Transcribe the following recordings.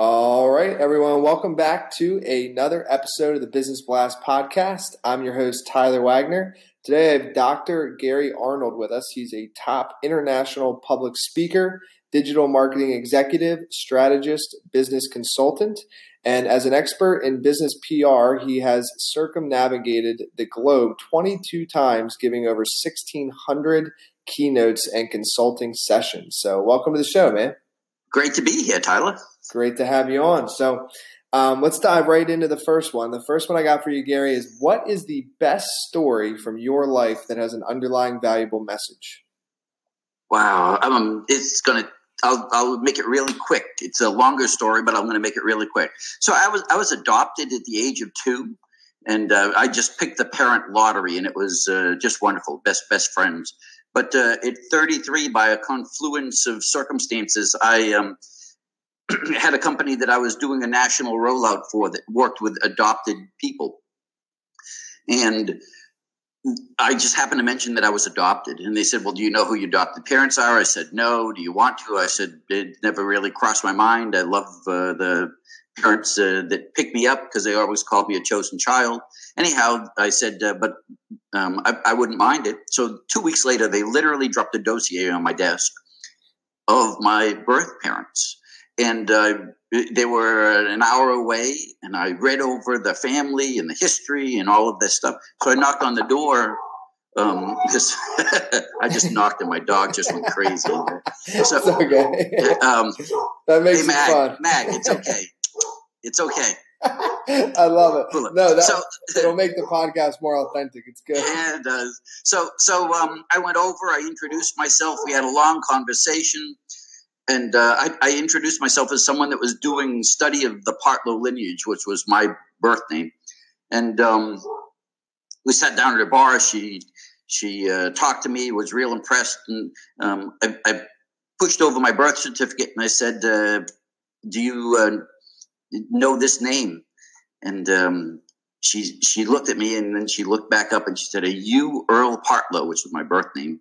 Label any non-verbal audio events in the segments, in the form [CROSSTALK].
All right, everyone, welcome back to another episode of the Business Blast podcast. I'm your host, Tyler Wagner. Today I have Dr. Gary Arnold with us. He's a top international public speaker, digital marketing executive, strategist, business consultant, and as an expert in business PR, he has circumnavigated the globe 22 times, giving over 1,600 keynotes and consulting sessions. So, welcome to the show, man. Great to be here, Tyler. Great to have you on. So, um, let's dive right into the first one. The first one I got for you, Gary, is what is the best story from your life that has an underlying valuable message? Wow, um, it's going to. I'll, I'll make it really quick. It's a longer story, but I'm going to make it really quick. So I was I was adopted at the age of two, and uh, I just picked the parent lottery, and it was uh, just wonderful. Best best friends. But uh, at 33, by a confluence of circumstances, I um, [CLEARS THROAT] had a company that I was doing a national rollout for that worked with adopted people. And I just happened to mention that I was adopted. And they said, Well, do you know who your adopted parents are? I said, No. Do you want to? I said, It never really crossed my mind. I love uh, the parents uh, that picked me up because they always called me a chosen child. Anyhow, I said, uh, But um, I, I wouldn't mind it. So two weeks later, they literally dropped a dossier on my desk of my birth parents and uh, they were an hour away and i read over the family and the history and all of this stuff so i knocked on the door um, because [LAUGHS] I just knocked and my dog just went crazy. [LAUGHS] So, okay. um, that makes hey, it Mag, fun. Mag, it's okay. It's okay. [LAUGHS] I love it. No, that, So- it'll make the podcast more authentic. It's good. Yeah, it does. So, so um, I went over. I introduced myself. We had a long conversation, and uh, I, I introduced myself as someone that was doing study of the Partlow lineage, which was my birth name. And um, we sat down at a bar. She she uh, talked to me. Was real impressed, and um, I, I pushed over my birth certificate and I said, uh, "Do you uh, know this name?" And um, she she looked at me and then she looked back up and she said, "Are you Earl Partlow?" Which was my birth name.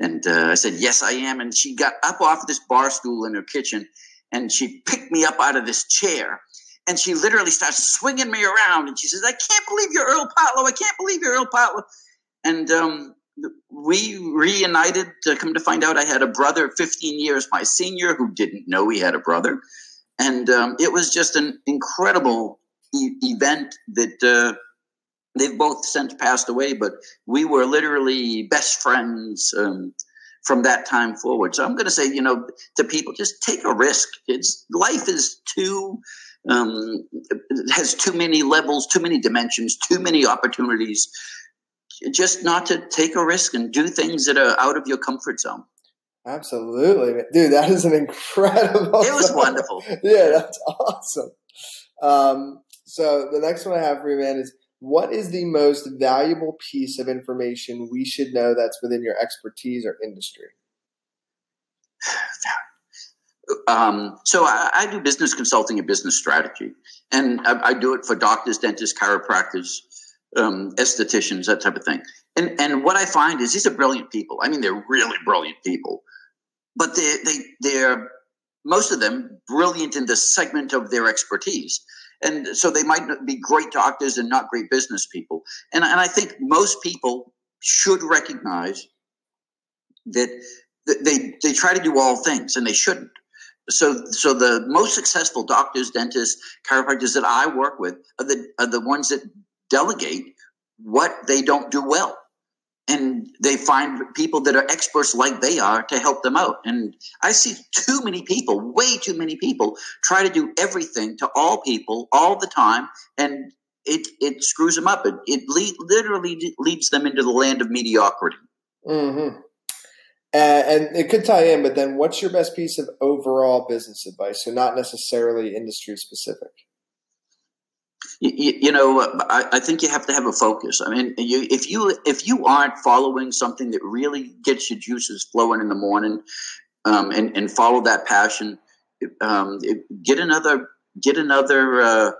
And uh, I said, "Yes, I am." And she got up off this bar stool in her kitchen and she picked me up out of this chair. And she literally starts swinging me around, and she says, "I can't believe you're Earl Partlow. I can't believe you're Earl Partlow." And um, we reunited. To come to find out, I had a brother, 15 years my senior, who didn't know he had a brother, and um, it was just an incredible e- event that uh, they've both since passed away, but we were literally best friends um, from that time forward. So I'm going to say, you know, to people, just take a risk. It's life is too um, has too many levels, too many dimensions, too many opportunities. Just not to take a risk and do things that are out of your comfort zone. Absolutely, dude. That is an incredible. It was [LAUGHS] wonderful. yeah, that's awesome. Um, so the next one I have for you, man, is what is the most valuable piece of information we should know that's within your expertise or industry? Um, so I, I do business consulting and business strategy, and I, I do it for doctors, dentists, chiropractors, um, estheticians, that type of thing. And and what I find is these are brilliant people. I mean, they're really brilliant people, but they they they're most of them brilliant in the segment of their expertise. And so they might be great doctors and not great business people. And, and I think most people should recognize that they, they try to do all things and they shouldn't. So, so the most successful doctors, dentists, chiropractors that I work with are the, are the ones that delegate what they don't do well. And they find people that are experts like they are to help them out. And I see too many people, way too many people, try to do everything to all people all the time. And it it screws them up. It it le- literally leads them into the land of mediocrity. Mm-hmm. and it could tie in, but then what's your best piece of overall business advice? So not necessarily industry specific. You, you, know, I, I, think you have to have a focus. I mean, you, if you if you aren't following something that really gets your juices flowing in the morning, um, and and follow that passion, um, get another get another uh,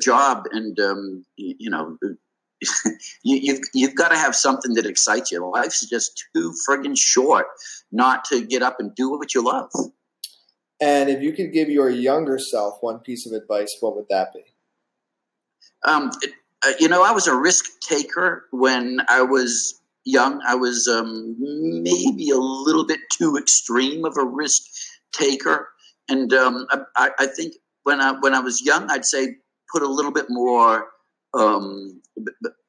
job, and um, you, you, know. [LAUGHS] you, you've you've got to have something that excites you. Life's just too friggin' short not to get up and do what you love. And if you could give your younger self one piece of advice, what would that be? Um, uh, you know, I was a risk taker when I was young. I was um, maybe a little bit too extreme of a risk taker, and um, I, I, think when I when I was young, I'd say put a little bit more um,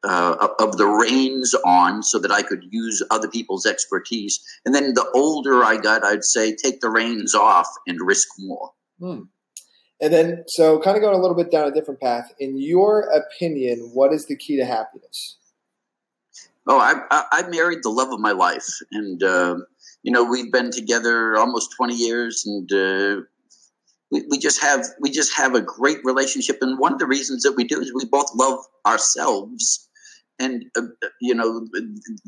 uh, of the reins on so that I could use other people's expertise. And then the older I got, I'd say take the reins off and risk more. Hmm. And then, so kind of going a little bit down a different path. In your opinion, what is the key to happiness? Oh, I, I, married the love of my life, and uh, you know we've been together almost twenty years, and uh, we, we just have we just have a great relationship. And one of the reasons that we do is we both love ourselves and uh, you know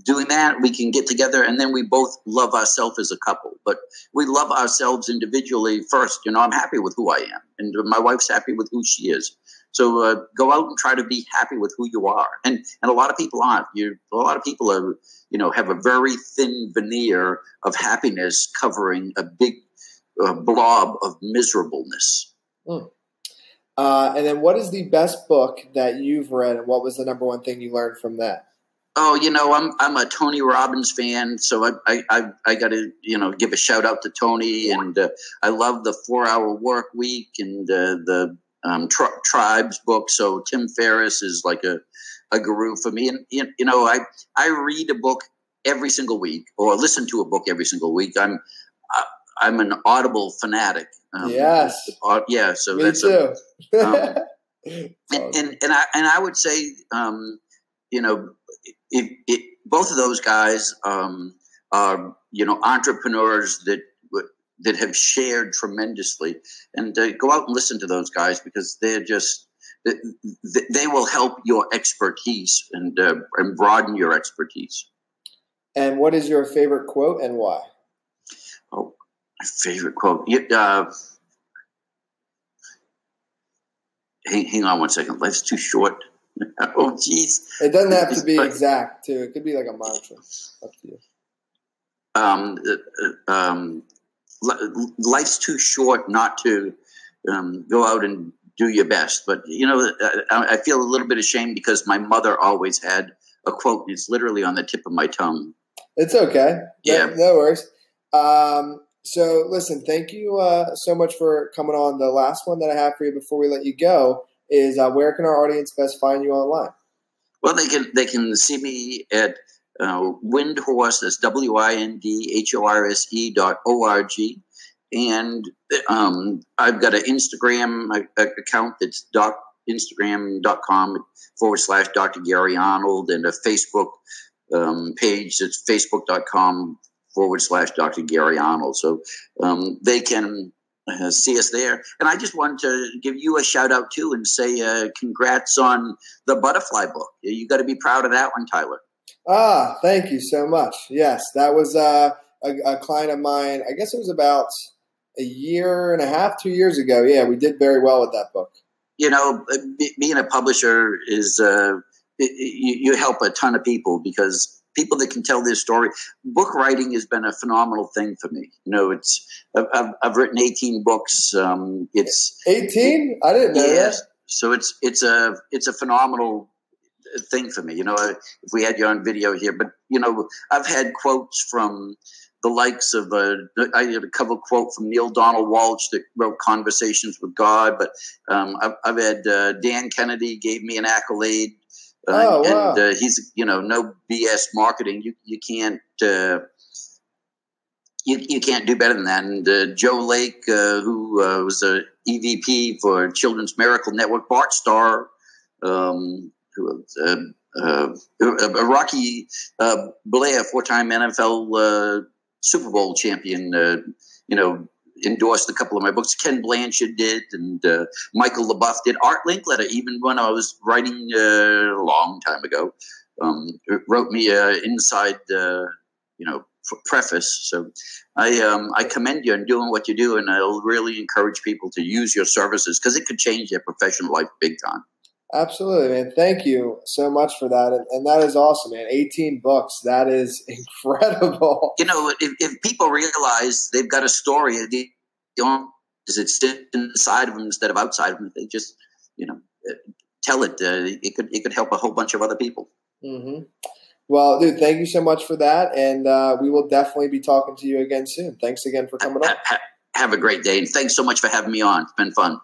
doing that we can get together and then we both love ourselves as a couple. But we love ourselves individually first. You know i'm happy with who i am and my wife's happy with who she is. So uh, go out and try to be happy with who you are. And and a lot of people aren't. You a lot of people are you know have a very thin veneer of happiness covering a big uh, blob of miserableness. Mm. Uh, and then, what is the best book that you've read, and what was the number one thing you learned from that? Oh, you know, I'm I'm a Tony Robbins fan, so I I I, got to you know give a shout out to Tony, and uh, I love the Four Hour Work Week and uh, the um, tri- Tribes book. So Tim Ferriss is like a a guru for me, and you know I I read a book every single week or listen to a book every single week. I'm I'm an Audible fanatic. Um, yes. Yeah. So Me that's too. A, um, [LAUGHS] and, and, and I and I would say, um, you know, it, it, both of those guys um, are you know entrepreneurs that that have shared tremendously, and uh, go out and listen to those guys because they're just they will help your expertise and uh, and broaden your expertise. And what is your favorite quote and why? Oh, favorite quote. Uh, hang, hang on one second. Life's too short. [LAUGHS] oh, jeez. It doesn't have to be but, exact, too. It could be like a mantra. Up to you. Um, uh, um, life's too short not to um, go out and do your best. But, you know, I, I feel a little bit ashamed because my mother always had a quote. It's literally on the tip of my tongue. It's okay. Yeah. No, no worries. Um, so, listen, thank you uh, so much for coming on. The last one that I have for you before we let you go is uh, where can our audience best find you online? Well, they can they can see me at uh, Windhorse. That's W I N D H O R S E dot O R G, and um, I've got an Instagram account that's doc Instagram.com forward slash Dr. Gary Arnold and a Facebook um, page that's facebook.com forward slash Dr. Gary Arnold. So um, they can uh, see us there. And I just wanted to give you a shout out too and say uh, congrats on the butterfly book. You got to be proud of that one, Tyler. Ah, thank you so much. Yes, that was uh, a, a client of mine. I guess it was about a year and a half, two years ago. Yeah, we did very well with that book. You know, being a publisher is uh, you, you help a ton of people because people that can tell their story. Book writing has been a phenomenal thing for me. You know, it's I've, I've written 18 books. Um, it's 18. I didn't know yeah, that. So it's it's a it's a phenomenal thing for me. You know, if we had you on video here, but you know, I've had quotes from the likes of uh, I had a cover quote from Neale Donald Walsch that wrote Conversations with God, but um, I've, I've, had uh, Dan Kennedy gave me an accolade oh, wow. And uh, he's, you know, no BS marketing. You you can't uh, you you can't do better than that. And uh, Joe Lake, uh, who uh, was a EVP for Children's Miracle Network, Bart Starr, um, uh, uh, uh, Rocky uh, Bleier, four-time NFL uh, Super Bowl champion, uh, you know, endorsed a couple of my books. Ken Blanchard did, and uh, Michael LeBoeuf did. Art Linkletter, even when I was writing uh, a long time ago, um, wrote me uh, inside, uh, you know, preface. So I um, I commend you on doing what you do, and I'll really encourage people to use your services because it could change their professional life big time. Absolutely, man. Thank you so much for that. And, and, that is awesome, man. 18 books. That is [LAUGHS] incredible. You know, if, if people realize they've got a story, they don't, does it inside of them instead of outside of them? They just, you know, uh, tell it. Uh, it could it could help a whole bunch of other people. Mm-hmm. Well, dude, thank you so much for that. And uh, we will definitely be talking to you again soon. Thanks again for coming on. Have a great day. And thanks so much for having me on. It's been fun.